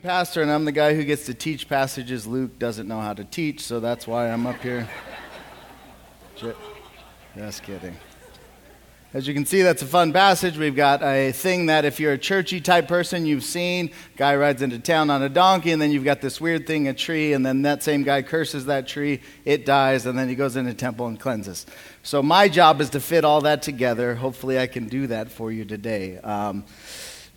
Pastor, and I'm the guy who gets to teach passages Luke doesn't know how to teach, so that's why I'm up here. Just kidding. As you can see, that's a fun passage. We've got a thing that if you're a churchy type person, you've seen. Guy rides into town on a donkey, and then you've got this weird thing, a tree, and then that same guy curses that tree, it dies, and then he goes into temple and cleanses. So my job is to fit all that together. Hopefully, I can do that for you today. Um,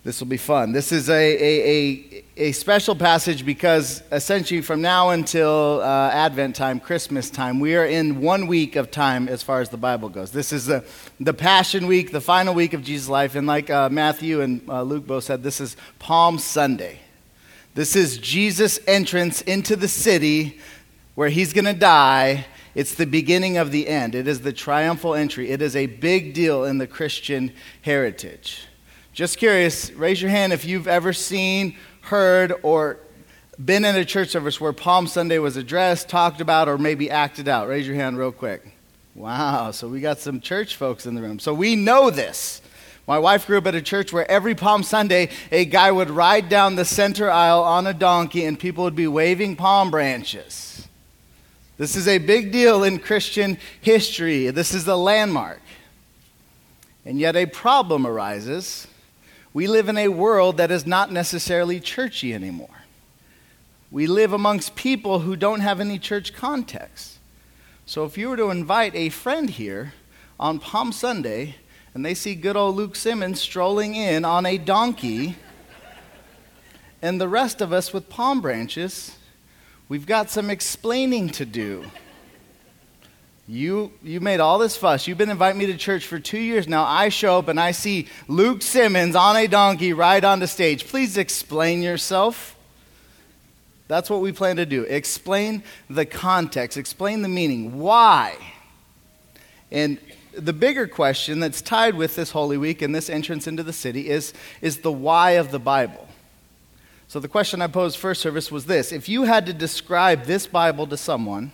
this will be fun. This is a, a, a, a, special passage because essentially from now until uh, Advent time, Christmas time, we are in one week of time as far as the Bible goes. This is the, the Passion Week, the final week of Jesus' life. And like uh, Matthew and uh, Luke both said, this is Palm Sunday. This is Jesus' entrance into the city where he's going to die. It's the beginning of the end. It is the triumphal entry. It is a big deal in the Christian heritage. Just curious, raise your hand if you've ever seen, heard, or been in a church service where Palm Sunday was addressed, talked about, or maybe acted out. Raise your hand real quick. Wow, so we got some church folks in the room. So we know this. My wife grew up at a church where every Palm Sunday, a guy would ride down the center aisle on a donkey and people would be waving palm branches. This is a big deal in Christian history. This is a landmark. And yet a problem arises we live in a world that is not necessarily churchy anymore. We live amongst people who don't have any church context. So if you were to invite a friend here on Palm Sunday and they see good old Luke Simmons strolling in on a donkey and the rest of us with palm branches, we've got some explaining to do. You, you made all this fuss. You've been inviting me to church for two years now. I show up and I see Luke Simmons on a donkey ride on the stage. Please explain yourself. That's what we plan to do. Explain the context, explain the meaning. Why? And the bigger question that's tied with this Holy Week and this entrance into the city is, is the why of the Bible. So the question I posed first service was this If you had to describe this Bible to someone,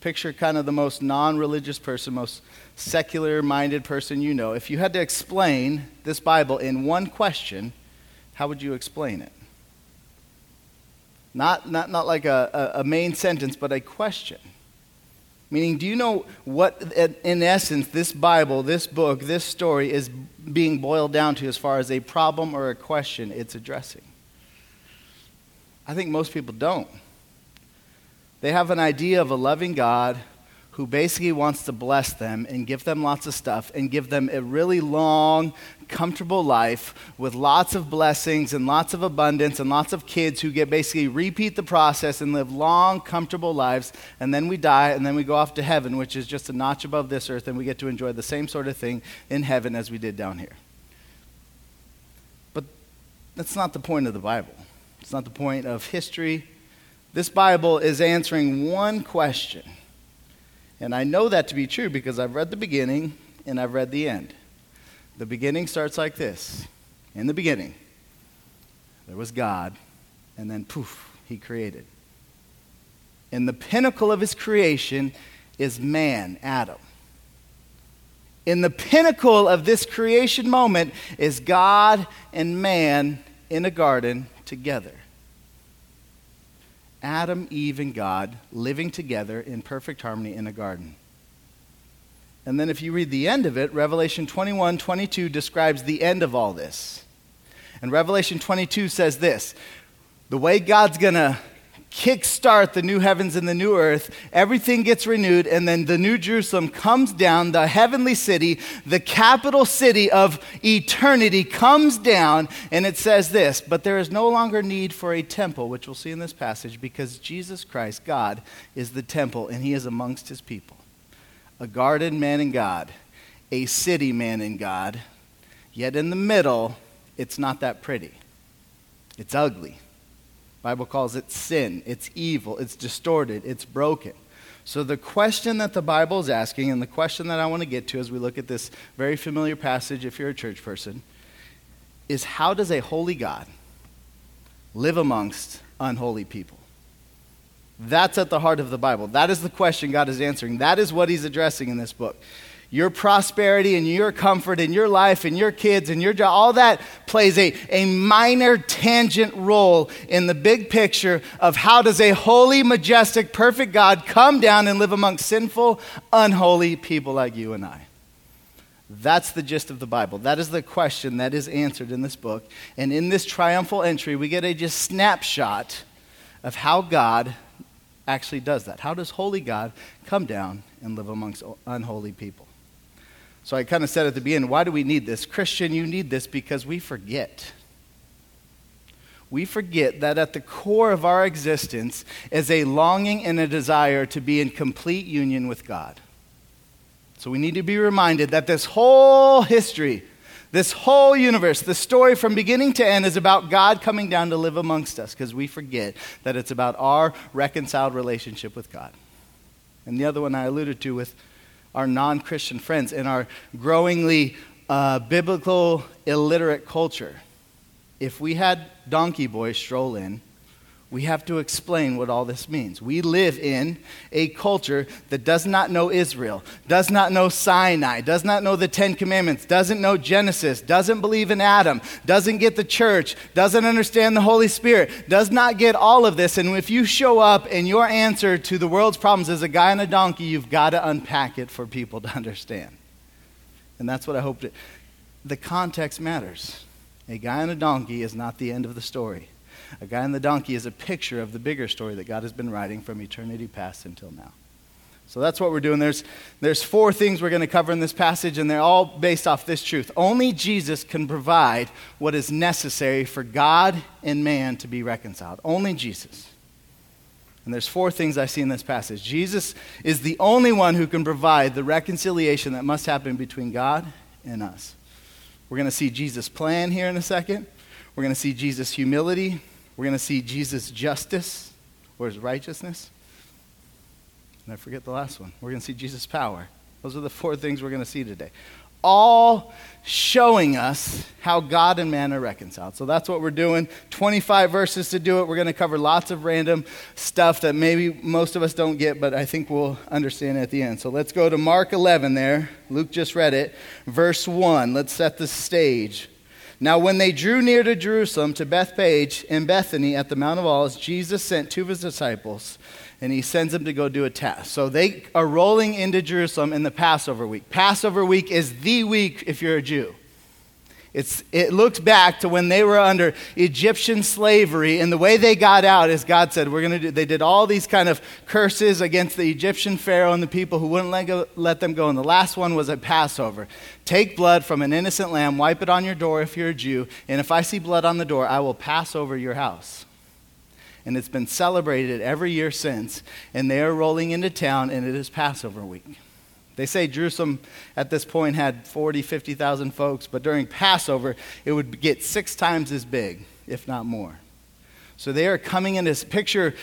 Picture kind of the most non religious person, most secular minded person you know. If you had to explain this Bible in one question, how would you explain it? Not, not, not like a, a, a main sentence, but a question. Meaning, do you know what, in essence, this Bible, this book, this story is being boiled down to as far as a problem or a question it's addressing? I think most people don't. They have an idea of a loving God who basically wants to bless them and give them lots of stuff and give them a really long, comfortable life with lots of blessings and lots of abundance and lots of kids who get basically repeat the process and live long, comfortable lives. And then we die and then we go off to heaven, which is just a notch above this earth, and we get to enjoy the same sort of thing in heaven as we did down here. But that's not the point of the Bible. It's not the point of history this Bible is answering one question. And I know that to be true because I've read the beginning and I've read the end. The beginning starts like this In the beginning, there was God, and then poof, he created. And the pinnacle of his creation is man, Adam. In the pinnacle of this creation moment is God and man in a garden together. Adam, Eve, and God living together in perfect harmony in a garden. And then if you read the end of it, Revelation 21 22 describes the end of all this. And Revelation 22 says this the way God's going to kickstart the new heavens and the new earth. Everything gets renewed, and then the new Jerusalem comes down, the heavenly city, the capital city of eternity comes down, and it says this But there is no longer need for a temple, which we'll see in this passage, because Jesus Christ, God, is the temple, and he is amongst his people. A garden man in God, a city man in God, yet in the middle, it's not that pretty. It's ugly. Bible calls it sin. It's evil. It's distorted. It's broken. So the question that the Bible is asking, and the question that I want to get to as we look at this very familiar passage, if you're a church person, is how does a holy God live amongst unholy people? That's at the heart of the Bible. That is the question God is answering. That is what he's addressing in this book. Your prosperity and your comfort and your life and your kids and your job, all that plays a, a minor tangent role in the big picture of how does a holy, majestic, perfect God come down and live amongst sinful, unholy people like you and I. That's the gist of the Bible. That is the question that is answered in this book. And in this triumphal entry, we get a just snapshot of how God actually does that. How does holy God come down and live amongst unholy people? So I kind of said at the beginning, why do we need this? Christian, you need this because we forget. We forget that at the core of our existence is a longing and a desire to be in complete union with God. So we need to be reminded that this whole history, this whole universe, the story from beginning to end is about God coming down to live amongst us because we forget that it's about our reconciled relationship with God. And the other one I alluded to with our non Christian friends in our growingly uh, biblical illiterate culture. If we had donkey boys stroll in, we have to explain what all this means. We live in a culture that does not know Israel, does not know Sinai, does not know the Ten Commandments, doesn't know Genesis, doesn't believe in Adam, doesn't get the church, doesn't understand the Holy Spirit, does not get all of this. And if you show up and your answer to the world's problems is a guy on a donkey, you've got to unpack it for people to understand. And that's what I hope to. The context matters. A guy on a donkey is not the end of the story. A guy on the donkey is a picture of the bigger story that God has been writing from eternity past until now. So that's what we're doing. There's, there's four things we're going to cover in this passage, and they're all based off this truth. Only Jesus can provide what is necessary for God and man to be reconciled. Only Jesus. And there's four things I see in this passage. Jesus is the only one who can provide the reconciliation that must happen between God and us. We're going to see Jesus' plan here in a second. We're going to see Jesus' humility. We're going to see Jesus' justice or his righteousness. And I forget the last one. We're going to see Jesus' power. Those are the four things we're going to see today. All showing us how God and man are reconciled. So that's what we're doing. 25 verses to do it. We're going to cover lots of random stuff that maybe most of us don't get, but I think we'll understand at the end. So let's go to Mark 11 there. Luke just read it. Verse 1. Let's set the stage. Now, when they drew near to Jerusalem, to Bethphage and Bethany at the Mount of Olives, Jesus sent two of his disciples, and he sends them to go do a task. So they are rolling into Jerusalem in the Passover week. Passover week is the week if you're a Jew. It's, it looks back to when they were under Egyptian slavery, and the way they got out is God said, "We're going to do." They did all these kind of curses against the Egyptian Pharaoh and the people who wouldn't let, go, let them go. And the last one was at Passover. Take blood from an innocent lamb, wipe it on your door if you're a Jew, and if I see blood on the door, I will pass over your house. And it's been celebrated every year since. And they are rolling into town, and it is Passover week. They say Jerusalem at this point had 40, 50,000 folks, but during Passover, it would get six times as big, if not more. So they are coming in this picture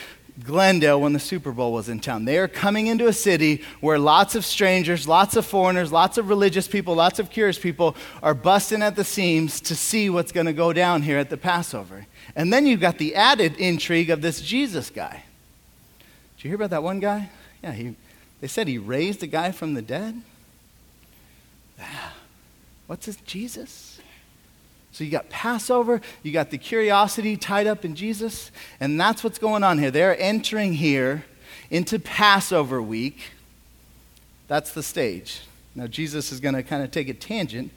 Glendale when the Super Bowl was in town. They are coming into a city where lots of strangers, lots of foreigners, lots of religious people, lots of curious people are busting at the seams to see what's going to go down here at the Passover. And then you've got the added intrigue of this Jesus guy. Did you hear about that one guy? Yeah, he they said he raised a guy from the dead. Ah, what's this? Jesus? So you got Passover, you got the curiosity tied up in Jesus, and that's what's going on here. They're entering here into Passover week. That's the stage. Now, Jesus is going to kind of take a tangent,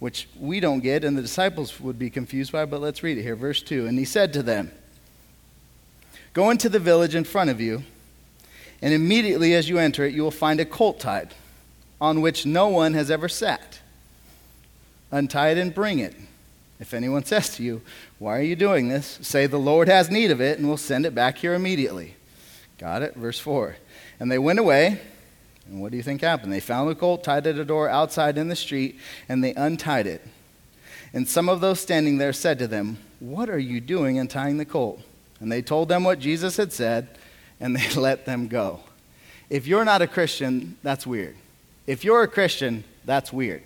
which we don't get, and the disciples would be confused by, but let's read it here. Verse 2 And he said to them, Go into the village in front of you and immediately as you enter it, you will find a colt tied, on which no one has ever sat. Untie it and bring it. If anyone says to you, Why are you doing this? say, The Lord has need of it, and we'll send it back here immediately. Got it? Verse 4. And they went away, and what do you think happened? They found the colt tied at a door outside in the street, and they untied it. And some of those standing there said to them, What are you doing untying the colt? And they told them what Jesus had said and they let them go. If you're not a Christian, that's weird. If you're a Christian, that's weird.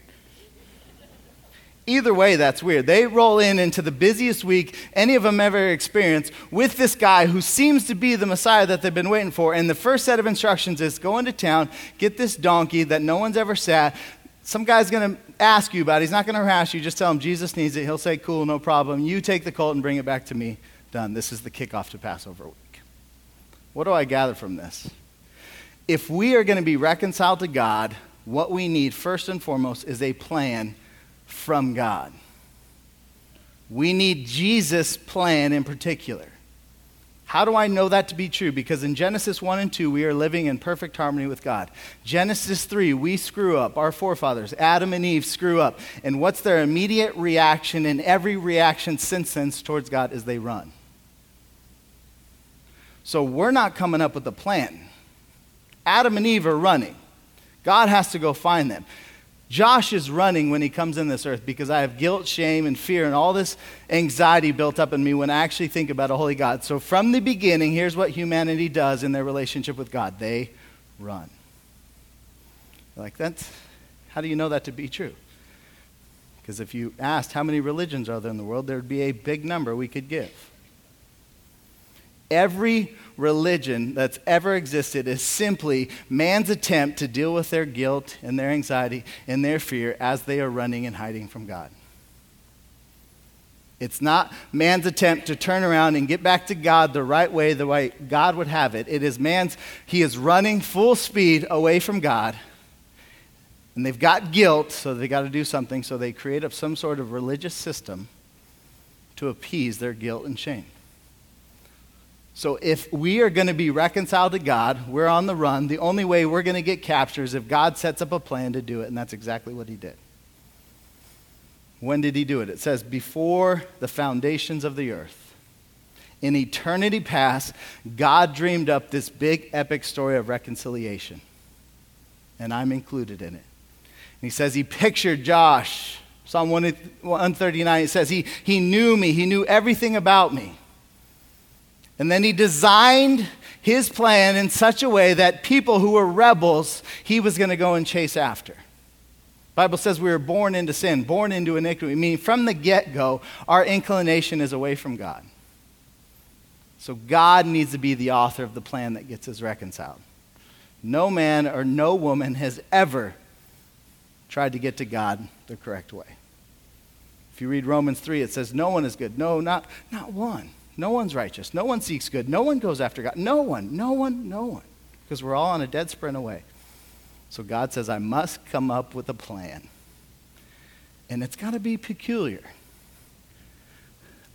Either way, that's weird. They roll in into the busiest week any of them ever experienced with this guy who seems to be the Messiah that they've been waiting for. And the first set of instructions is go into town, get this donkey that no one's ever sat. Some guy's going to ask you about it. He's not going to harass you. Just tell him Jesus needs it. He'll say, cool, no problem. You take the colt and bring it back to me. Done. This is the kickoff to Passover. What do I gather from this? If we are going to be reconciled to God, what we need first and foremost is a plan from God. We need Jesus' plan in particular. How do I know that to be true? Because in Genesis 1 and 2, we are living in perfect harmony with God. Genesis 3, we screw up. Our forefathers, Adam and Eve, screw up. And what's their immediate reaction in every reaction since then towards God is they run. So we're not coming up with a plan. Adam and Eve are running. God has to go find them. Josh is running when he comes in this earth because I have guilt, shame, and fear and all this anxiety built up in me when I actually think about a holy God. So, from the beginning, here's what humanity does in their relationship with God they run. Like, that's, how do you know that to be true? Because if you asked how many religions are there in the world, there would be a big number we could give. Every religion that's ever existed is simply man's attempt to deal with their guilt and their anxiety and their fear as they are running and hiding from God. It's not man's attempt to turn around and get back to God the right way, the way God would have it. It is man's, he is running full speed away from God. And they've got guilt, so they got to do something. So they create up some sort of religious system to appease their guilt and shame. So if we are going to be reconciled to God, we're on the run. The only way we're going to get captured is if God sets up a plan to do it, and that's exactly what he did. When did he do it? It says, before the foundations of the earth. In eternity past, God dreamed up this big epic story of reconciliation. And I'm included in it. And he says he pictured Josh. Psalm 139, it says he, he knew me, he knew everything about me. And then he designed his plan in such a way that people who were rebels, he was going to go and chase after. Bible says we were born into sin, born into iniquity, meaning from the get-go, our inclination is away from God. So God needs to be the author of the plan that gets us reconciled. No man or no woman has ever tried to get to God the correct way. If you read Romans 3, it says, No one is good. No, not, not one. No one's righteous. No one seeks good. No one goes after God. No one, no one, no one. Because we're all on a dead sprint away. So God says, I must come up with a plan. And it's got to be peculiar.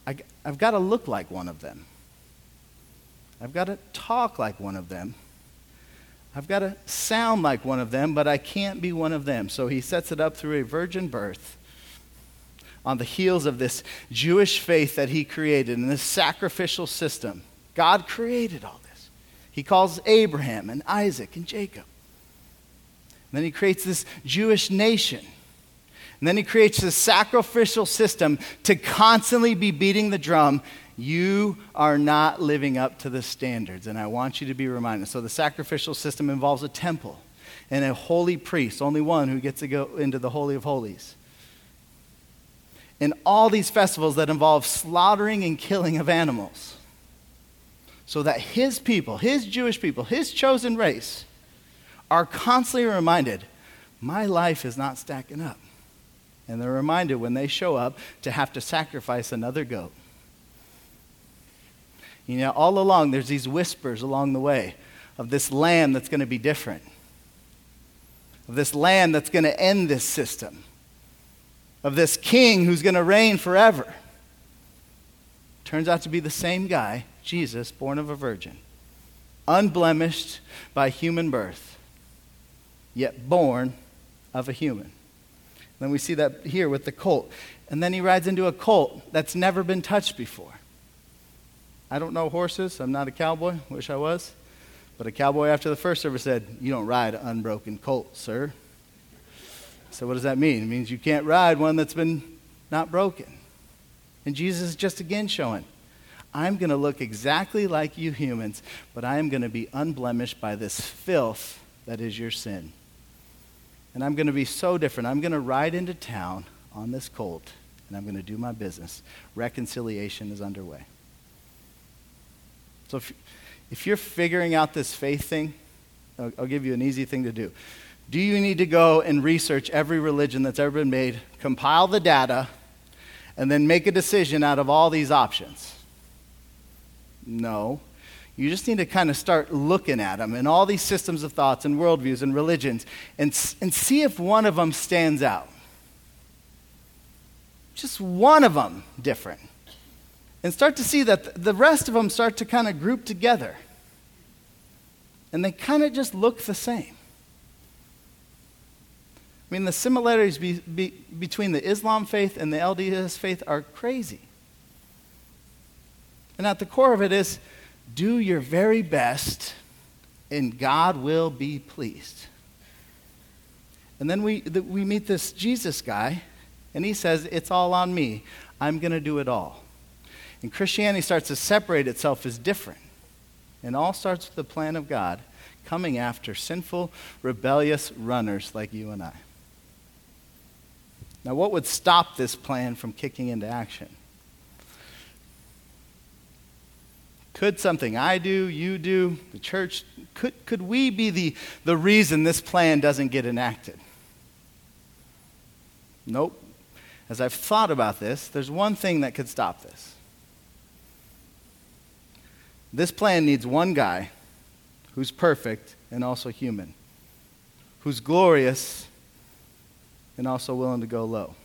I, I've got to look like one of them. I've got to talk like one of them. I've got to sound like one of them, but I can't be one of them. So he sets it up through a virgin birth on the heels of this Jewish faith that he created and this sacrificial system. God created all this. He calls Abraham and Isaac and Jacob. And then he creates this Jewish nation. And then he creates this sacrificial system to constantly be beating the drum. You are not living up to the standards. And I want you to be reminded. So the sacrificial system involves a temple and a holy priest, only one who gets to go into the Holy of Holies in all these festivals that involve slaughtering and killing of animals. So that his people, his Jewish people, his chosen race, are constantly reminded my life is not stacking up. And they're reminded when they show up to have to sacrifice another goat. You know, all along, there's these whispers along the way of this lamb that's going to be different, of this lamb that's going to end this system of this king who's going to reign forever. Turns out to be the same guy, Jesus, born of a virgin, unblemished by human birth, yet born of a human. Then we see that here with the colt. And then he rides into a colt that's never been touched before. I don't know horses. I'm not a cowboy. Wish I was. But a cowboy after the first service said, You don't ride an unbroken colt, sir. So, what does that mean? It means you can't ride one that's been not broken. And Jesus is just again showing, I'm going to look exactly like you humans, but I am going to be unblemished by this filth that is your sin. And I'm going to be so different. I'm going to ride into town on this colt and I'm going to do my business. Reconciliation is underway. So if, if you're figuring out this faith thing, I'll, I'll give you an easy thing to do. Do you need to go and research every religion that's ever been made, compile the data, and then make a decision out of all these options? No. You just need to kind of start looking at them and all these systems of thoughts and worldviews and religions and, and see if one of them stands out. Just one of them different. And start to see that the rest of them start to kind of group together. And they kind of just look the same. I mean, the similarities be, be, between the Islam faith and the LDS faith are crazy. And at the core of it is do your very best, and God will be pleased. And then we, the, we meet this Jesus guy, and he says, It's all on me. I'm going to do it all. And Christianity starts to separate itself as different. And all starts with the plan of God coming after sinful, rebellious runners like you and I. Now, what would stop this plan from kicking into action? Could something I do, you do, the church, could, could we be the, the reason this plan doesn't get enacted? Nope. As I've thought about this, there's one thing that could stop this. This plan needs one guy who's perfect and also human, who's glorious and also willing to go low.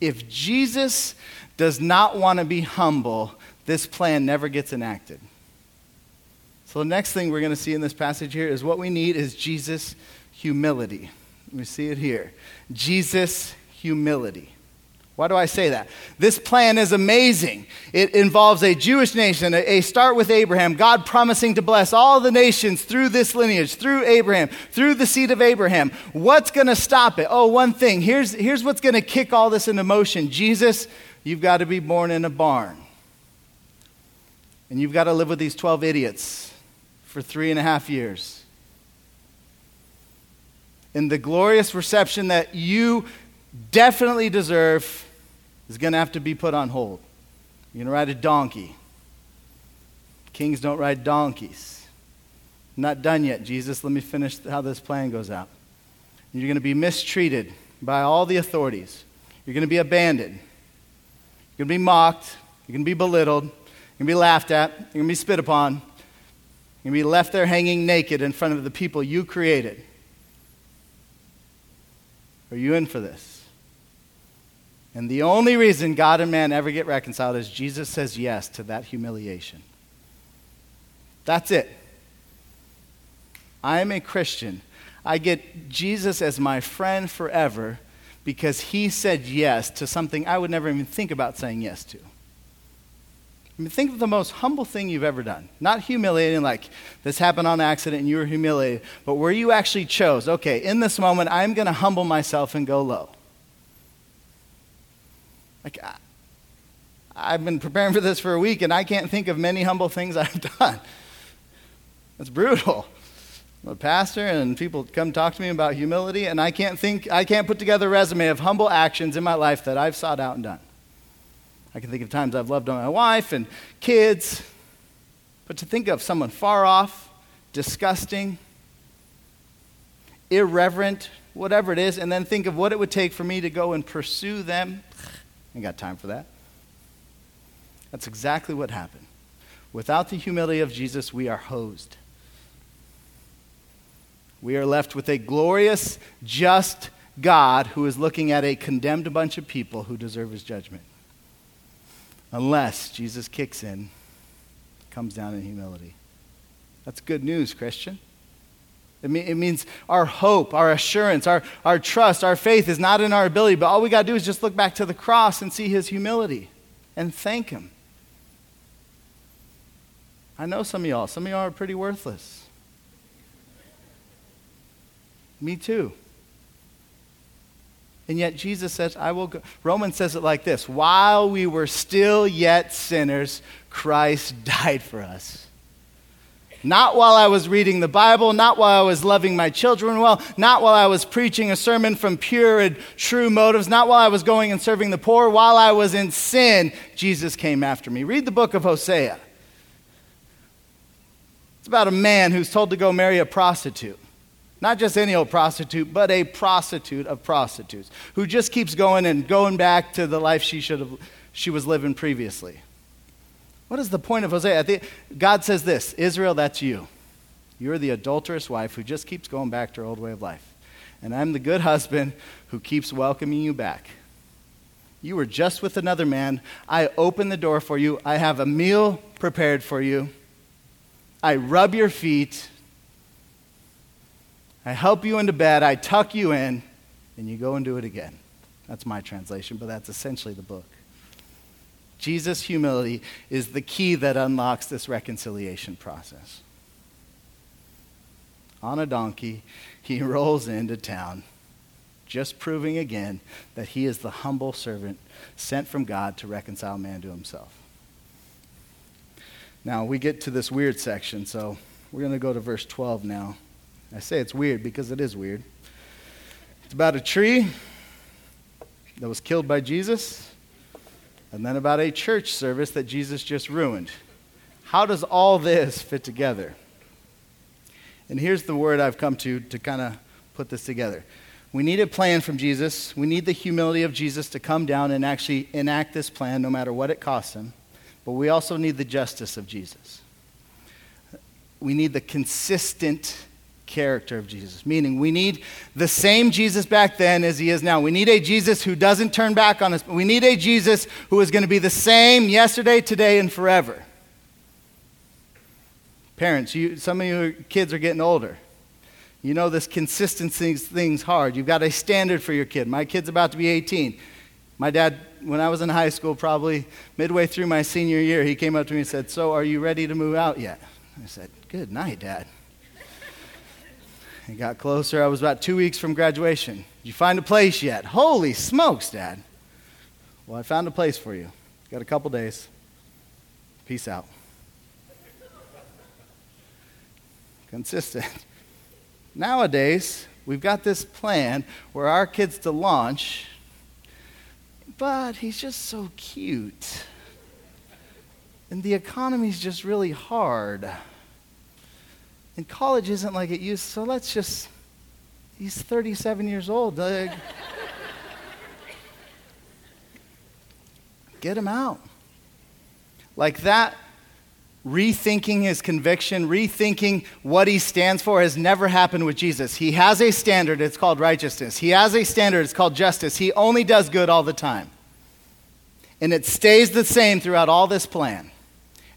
If Jesus does not want to be humble, this plan never gets enacted. So the next thing we're going to see in this passage here is what we need is Jesus' humility. We see it here. Jesus' humility. Why do I say that? This plan is amazing. It involves a Jewish nation, a, start with Abraham, God promising to bless all the nations through this lineage, through Abraham, through the seed of Abraham. What's going to stop it? Oh, one thing. Here's, here's what's going to kick all this into motion Jesus, you've got to be born in a barn. And you've got to live with these 12 idiots for three and a half years. In the glorious reception that you definitely deserve is going to have to be put on hold. You're going to ride a donkey. Kings don't ride donkeys. Not done yet, Jesus. Let me finish how this plan goes out. You're going to be mistreated by all the authorities. You're going to be abandoned. You're going to be mocked. You're going to be belittled. You're going to be laughed at. You're going to be spit upon. You're going to be left there hanging naked in front of the people you created. Are you in for this? And the only reason God and man ever get reconciled is Jesus says yes to that humiliation. That's it. I am a Christian. I get Jesus as my friend forever because he said yes to something I would never even think about saying yes to. I mean, think of the most humble thing you've ever done. Not humiliating, like this happened on accident and you were humiliated, but where you actually chose, okay, in this moment, I'm going to humble myself and go low. Like, I, I've been preparing for this for a week and I can't think of many humble things I've done. That's brutal. I'm a pastor and people come talk to me about humility and I can't think, I can't put together a resume of humble actions in my life that I've sought out and done. I can think of times I've loved on my wife and kids, but to think of someone far off, disgusting, irreverent, whatever it is, and then think of what it would take for me to go and pursue them, ain't got time for that. That's exactly what happened. Without the humility of Jesus, we are hosed. We are left with a glorious, just God who is looking at a condemned bunch of people who deserve his judgment unless Jesus kicks in, comes down in humility. That's good news, Christian. It, mean, it means our hope, our assurance, our, our trust, our faith is not in our ability, but all we got to do is just look back to the cross and see his humility and thank him. I know some of y'all, some of y'all are pretty worthless. Me too. And yet Jesus says, I will go. Romans says it like this While we were still yet sinners, Christ died for us. Not while I was reading the Bible, not while I was loving my children well, not while I was preaching a sermon from pure and true motives, not while I was going and serving the poor. While I was in sin, Jesus came after me. Read the book of Hosea. It's about a man who's told to go marry a prostitute. Not just any old prostitute, but a prostitute of prostitutes who just keeps going and going back to the life she, should have, she was living previously. What is the point of Hosea? God says this Israel, that's you. You're the adulterous wife who just keeps going back to her old way of life. And I'm the good husband who keeps welcoming you back. You were just with another man. I open the door for you. I have a meal prepared for you. I rub your feet. I help you into bed. I tuck you in. And you go and do it again. That's my translation, but that's essentially the book. Jesus' humility is the key that unlocks this reconciliation process. On a donkey, he rolls into town, just proving again that he is the humble servant sent from God to reconcile man to himself. Now, we get to this weird section, so we're going to go to verse 12 now. I say it's weird because it is weird. It's about a tree that was killed by Jesus and then about a church service that Jesus just ruined. How does all this fit together? And here's the word I've come to to kind of put this together. We need a plan from Jesus. We need the humility of Jesus to come down and actually enact this plan no matter what it costs him. But we also need the justice of Jesus. We need the consistent character of Jesus. Meaning, we need the same Jesus back then as he is now. We need a Jesus who doesn't turn back on us. We need a Jesus who is going to be the same yesterday, today, and forever. Parents, you, some of your kids are getting older. You know this consistency thing's hard. You've got a standard for your kid. My kid's about to be 18. My dad, when I was in high school, probably midway through my senior year, he came up to me and said, So, are you ready to move out yet? I said, Good night, Dad. It got closer. I was about two weeks from graduation. Did you find a place yet? Holy smokes, Dad. Well, I found a place for you. Got a couple days. Peace out. Consistent. Nowadays, we've got this plan where our kid's to launch, but he's just so cute. And the economy's just really hard. And college isn't like it used, so let's just, he's 37 years old. Uh, get him out. Like that, rethinking his conviction, rethinking what he stands for has never happened with Jesus. He has a standard, it's called righteousness. He has a standard, it's called justice. He only does good all the time. And it stays the same throughout all this plan.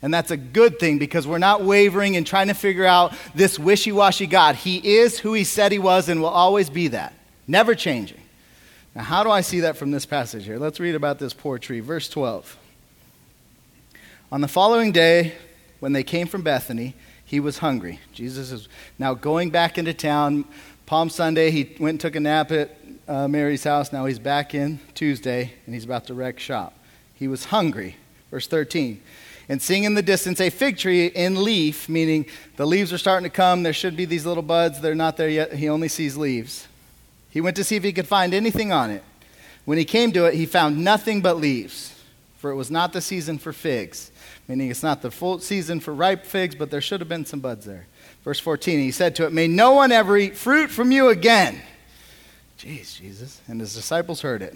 And that's a good thing because we're not wavering and trying to figure out this wishy washy God. He is who He said He was and will always be that, never changing. Now, how do I see that from this passage here? Let's read about this poor tree. Verse 12. On the following day, when they came from Bethany, he was hungry. Jesus is now going back into town. Palm Sunday, he went and took a nap at uh, Mary's house. Now he's back in Tuesday, and he's about to wreck shop. He was hungry. Verse 13 and seeing in the distance a fig tree in leaf, meaning the leaves are starting to come. There should be these little buds. They're not there yet. He only sees leaves. He went to see if he could find anything on it. When he came to it, he found nothing but leaves, for it was not the season for figs, meaning it's not the full season for ripe figs, but there should have been some buds there. Verse 14, he said to it, May no one ever eat fruit from you again. Jeez, Jesus. And his disciples heard it.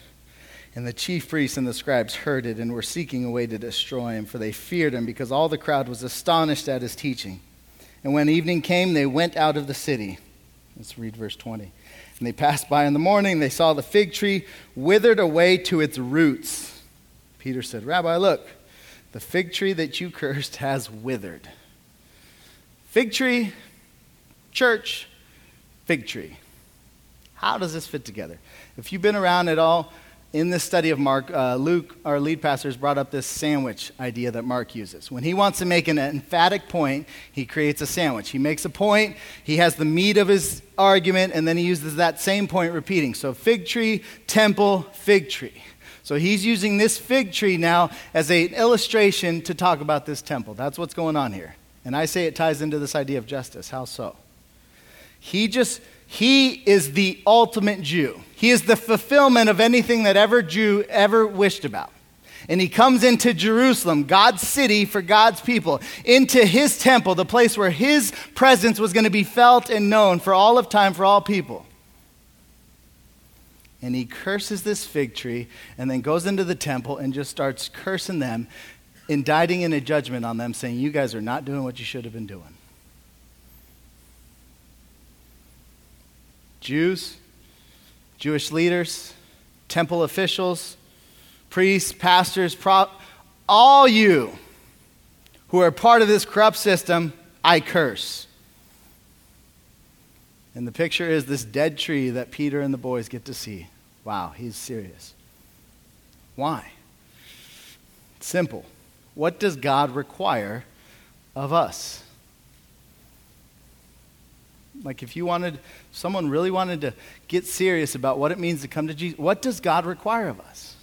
And the chief priests and the scribes heard it and were seeking a way to destroy him, for they feared him, because all the crowd was astonished at his teaching. And when evening came, they went out of the city. Let's read verse 20. And they passed by in the morning. They saw the fig tree withered away to its roots. Peter said, Rabbi, look, the fig tree that you cursed has withered. Fig tree, church, fig tree. How does this fit together? If you've been around at all in this study of Mark, uh, Luke, our lead pastor, has brought up this sandwich idea that Mark uses. When he wants to make an emphatic point, he creates a sandwich. He makes a point, he has the meat of his argument, and then he uses that same point repeating. So, fig tree, temple, fig tree. So he's using this fig tree now as an illustration to talk about this temple. That's what's going on here. And I say it ties into this idea of justice. How so? He just he is the ultimate Jew. He is the fulfillment of anything that ever Jew ever wished about. And he comes into Jerusalem, God's city for God's people, into his temple, the place where his presence was going to be felt and known for all of time, for all people. And he curses this fig tree and then goes into the temple and just starts cursing them, indicting in a judgment on them, saying, You guys are not doing what you should have been doing. Jews, Jewish leaders, temple officials, priests, pastors, pro- all you who are part of this corrupt system, I curse. And the picture is this dead tree that Peter and the boys get to see. Wow, he's serious. Why? Simple. What does God require of us? Like, if you wanted, someone really wanted to get serious about what it means to come to Jesus, what does God require of us?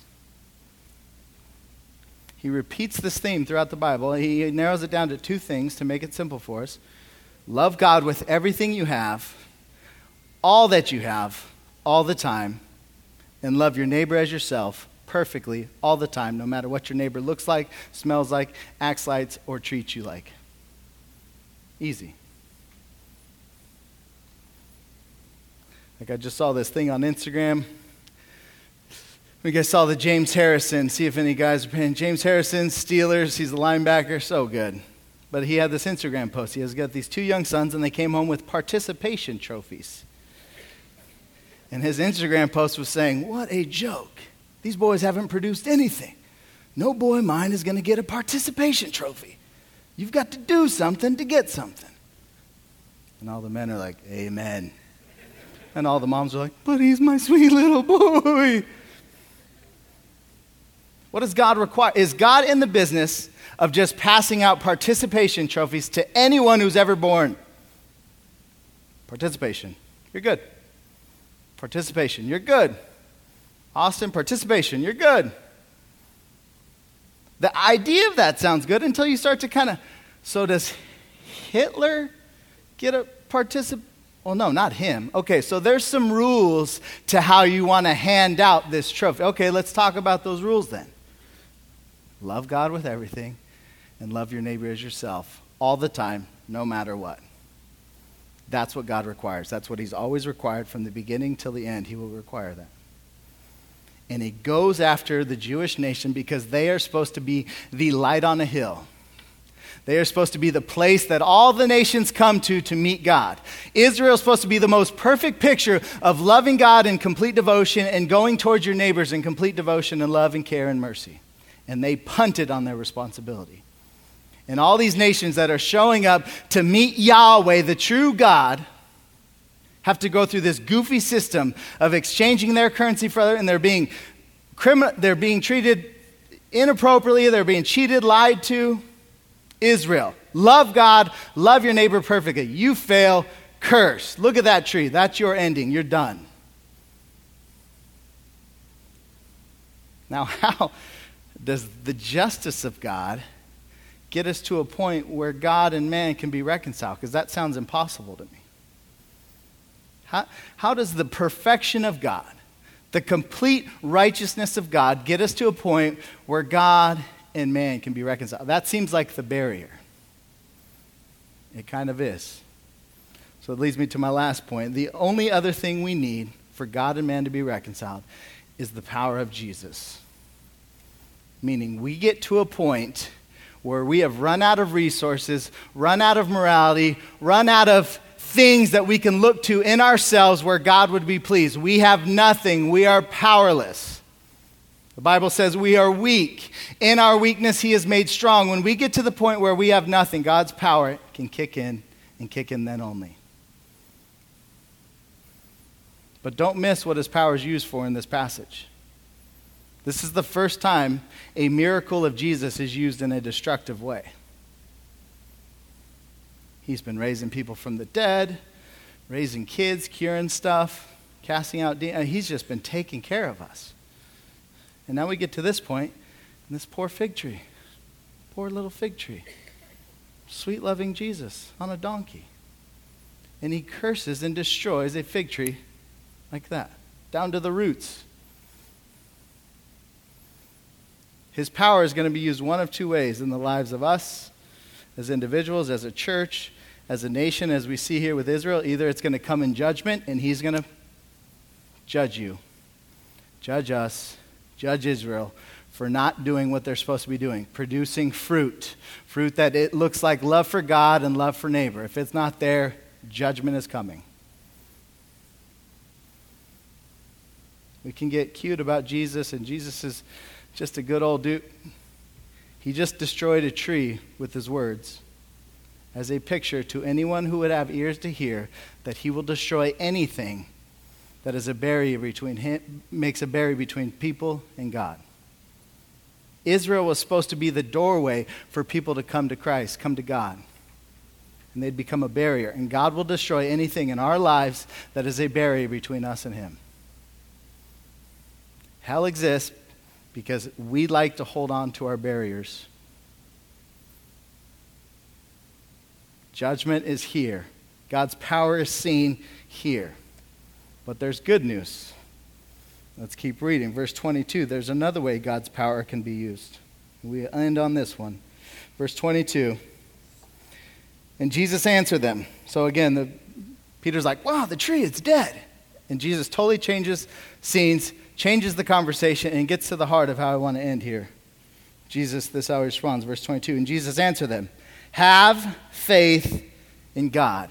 He repeats this theme throughout the Bible. He narrows it down to two things to make it simple for us love God with everything you have, all that you have, all the time, and love your neighbor as yourself perfectly all the time, no matter what your neighbor looks like, smells like, acts like, or treats you like. Easy. Like I just saw this thing on Instagram. We guys saw the James Harrison. See if any guys are paying. James Harrison, Steelers. He's a linebacker. So good. But he had this Instagram post. He has got these two young sons, and they came home with participation trophies. And his Instagram post was saying, What a joke. These boys haven't produced anything. No boy mine is going to get a participation trophy. You've got to do something to get something. And all the men are like, Amen. And all the moms are like, But he's my sweet little boy. What does God require? Is God in the business of just passing out participation trophies to anyone who's ever born? Participation. You're good. Participation. You're good. Austin, participation. You're good. The idea of that sounds good until you start to kind of. So, does Hitler get a participation? Well, no, not him. Okay, so there's some rules to how you want to hand out this trophy. Okay, let's talk about those rules then. Love God with everything and love your neighbor as yourself all the time, no matter what. That's what God requires. That's what He's always required from the beginning till the end. He will require that. And He goes after the Jewish nation because they are supposed to be the light on a hill. They are supposed to be the place that all the nations come to to meet God. Israel is supposed to be the most perfect picture of loving God in complete devotion and going towards your neighbors in complete devotion and love and care and mercy. And they punted on their responsibility. And all these nations that are showing up to meet Yahweh, the true God, have to go through this goofy system of exchanging their currency for other, and they're being, criminal, they're being treated inappropriately, they're being cheated, lied to. Israel. Love God, love your neighbor perfectly. You fail, curse. Look at that tree. That's your ending. You're done. Now, how does the justice of God get us to a point where God and man can be reconciled? Because that sounds impossible to me. How, how does the perfection of God, the complete righteousness of God, get us to a point where God and man can be reconciled. That seems like the barrier. It kind of is. So it leads me to my last point. The only other thing we need for God and man to be reconciled is the power of Jesus. Meaning, we get to a point where we have run out of resources, run out of morality, run out of things that we can look to in ourselves where God would be pleased. We have nothing, we are powerless. The Bible says we are weak. In our weakness, He is made strong. When we get to the point where we have nothing, God's power can kick in and kick in then only. But don't miss what his power is used for in this passage. This is the first time a miracle of Jesus is used in a destructive way. He's been raising people from the dead, raising kids, curing stuff, casting out demons. Uh, he's just been taking care of us. And now we get to this point, and this poor fig tree, poor little fig tree, sweet loving Jesus on a donkey. And he curses and destroys a fig tree like that, down to the roots. His power is going to be used one of two ways in the lives of us as individuals, as a church, as a nation, as we see here with Israel. Either it's going to come in judgment and he's going to judge you, judge us, judge Israel for not doing what they're supposed to be doing, producing fruit, fruit that it looks like love for God and love for neighbor. If it's not there, judgment is coming. We can get cute about Jesus, and Jesus is just a good old dude. He just destroyed a tree with his words as a picture to anyone who would have ears to hear that he will destroy anything that is a barrier between him, makes a barrier between people and God. Israel was supposed to be the doorway for people to come to Christ, come to God. And they'd become a barrier. And God will destroy anything in our lives that is a barrier between us and Him. Hell exists because we like to hold on to our barriers. Judgment is here. God's power is seen here. But there's good news. Let's keep reading. Verse 22 there's another way God's power can be used. We end on this one. Verse 22. And Jesus answered them. So again, the, Peter's like, wow, the tree is dead. And Jesus totally changes scenes, changes the conversation, and gets to the heart of how I want to end here. Jesus, this he responds. Verse 22. And Jesus answered them, Have faith in God.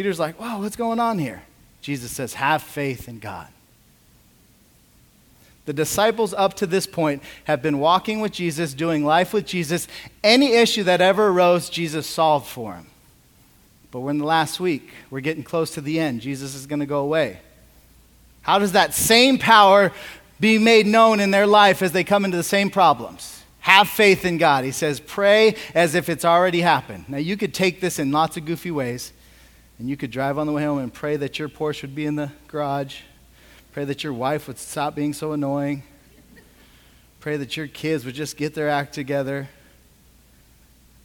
Peter's like, wow, what's going on here? Jesus says, have faith in God. The disciples up to this point have been walking with Jesus, doing life with Jesus. Any issue that ever arose, Jesus solved for them. But we're in the last week. We're getting close to the end. Jesus is going to go away. How does that same power be made known in their life as they come into the same problems? Have faith in God. He says, pray as if it's already happened. Now, you could take this in lots of goofy ways. And you could drive on the way home and pray that your Porsche would be in the garage. Pray that your wife would stop being so annoying. Pray that your kids would just get their act together.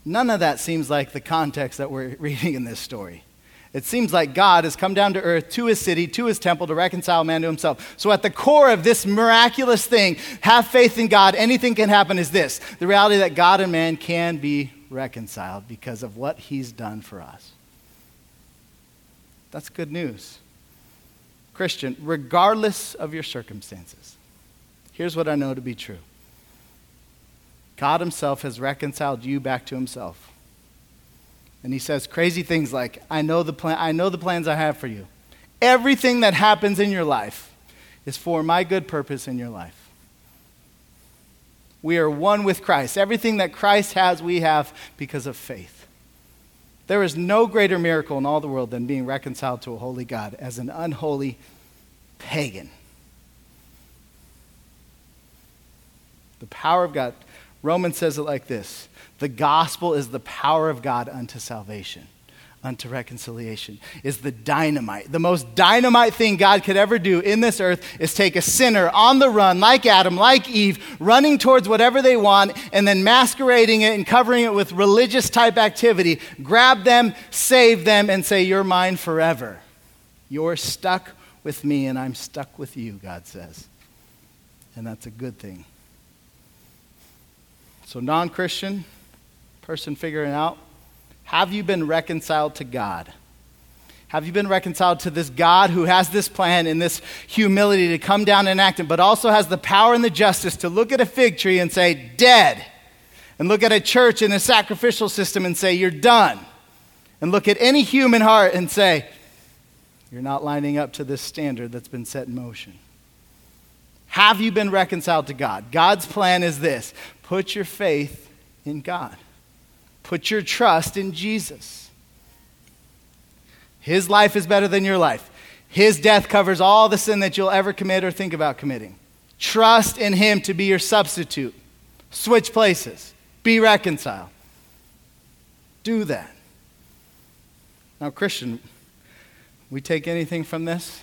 None of that seems like the context that we're reading in this story. It seems like God has come down to earth, to his city, to his temple to reconcile man to himself. So, at the core of this miraculous thing, have faith in God, anything can happen, is this the reality that God and man can be reconciled because of what he's done for us. That's good news. Christian, regardless of your circumstances, here's what I know to be true God Himself has reconciled you back to Himself. And He says crazy things like, I know the, plan- I know the plans I have for you. Everything that happens in your life is for my good purpose in your life. We are one with Christ. Everything that Christ has, we have because of faith. There is no greater miracle in all the world than being reconciled to a holy God as an unholy pagan. The power of God. Romans says it like this The gospel is the power of God unto salvation unto reconciliation is the dynamite. The most dynamite thing God could ever do in this earth is take a sinner on the run, like Adam, like Eve, running towards whatever they want, and then masquerading it and covering it with religious type activity, grab them, save them, and say, You're mine forever. You're stuck with me, and I'm stuck with you, God says. And that's a good thing. So, non Christian person figuring out have you been reconciled to God? Have you been reconciled to this God who has this plan and this humility to come down and act it, but also has the power and the justice to look at a fig tree and say, dead? And look at a church and a sacrificial system and say, you're done. And look at any human heart and say, you're not lining up to this standard that's been set in motion. Have you been reconciled to God? God's plan is this put your faith in God, put your trust in Jesus. His life is better than your life. His death covers all the sin that you'll ever commit or think about committing. Trust in Him to be your substitute. Switch places. Be reconciled. Do that. Now, Christian, we take anything from this?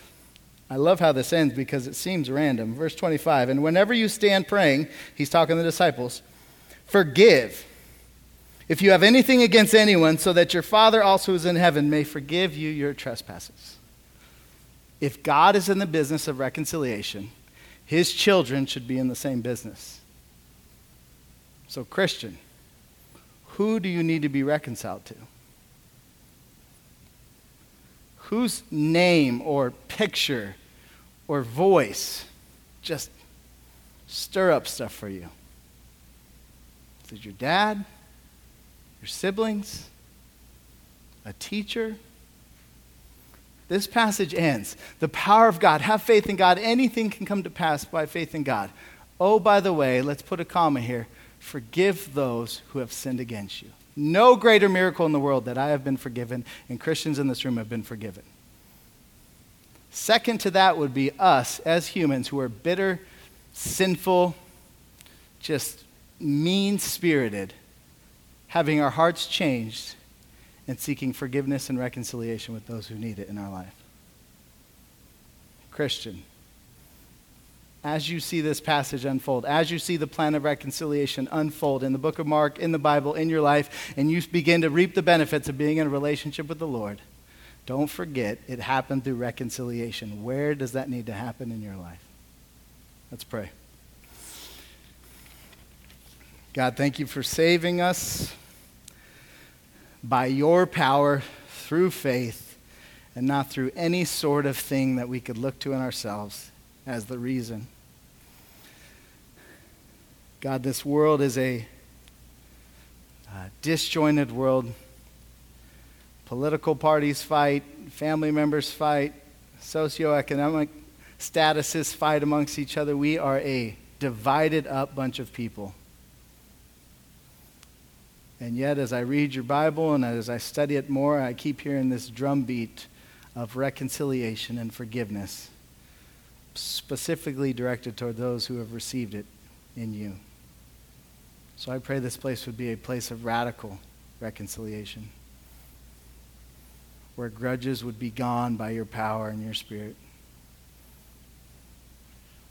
I love how this ends because it seems random. Verse 25, and whenever you stand praying, he's talking to the disciples, forgive if you have anything against anyone, so that your Father also is in heaven may forgive you your trespasses. If God is in the business of reconciliation, his children should be in the same business. So, Christian, who do you need to be reconciled to? Whose name or picture or voice just stir up stuff for you? Is it your dad? Your siblings? A teacher? This passage ends. The power of God. Have faith in God. Anything can come to pass by faith in God. Oh, by the way, let's put a comma here. Forgive those who have sinned against you. No greater miracle in the world that I have been forgiven and Christians in this room have been forgiven. Second to that would be us as humans who are bitter, sinful, just mean spirited, having our hearts changed and seeking forgiveness and reconciliation with those who need it in our life. Christian, as you see this passage unfold, as you see the plan of reconciliation unfold in the book of Mark, in the Bible, in your life, and you begin to reap the benefits of being in a relationship with the Lord, don't forget, it happened through reconciliation. Where does that need to happen in your life? Let's pray. God, thank you for saving us by your power through faith and not through any sort of thing that we could look to in ourselves as the reason. God, this world is a uh, disjointed world Political parties fight, family members fight, socioeconomic statuses fight amongst each other. We are a divided up bunch of people. And yet, as I read your Bible and as I study it more, I keep hearing this drumbeat of reconciliation and forgiveness, specifically directed toward those who have received it in you. So I pray this place would be a place of radical reconciliation where grudges would be gone by your power and your spirit,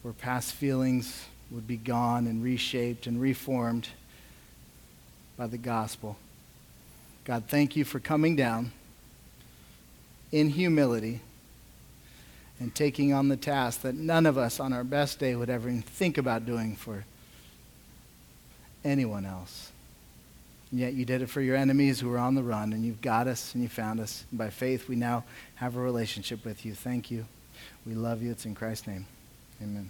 where past feelings would be gone and reshaped and reformed by the gospel. God, thank you for coming down in humility and taking on the task that none of us on our best day would ever even think about doing for anyone else. And yet you did it for your enemies who were on the run, and you've got us and you found us. And by faith, we now have a relationship with you. Thank you. We love you. It's in Christ's name. Amen.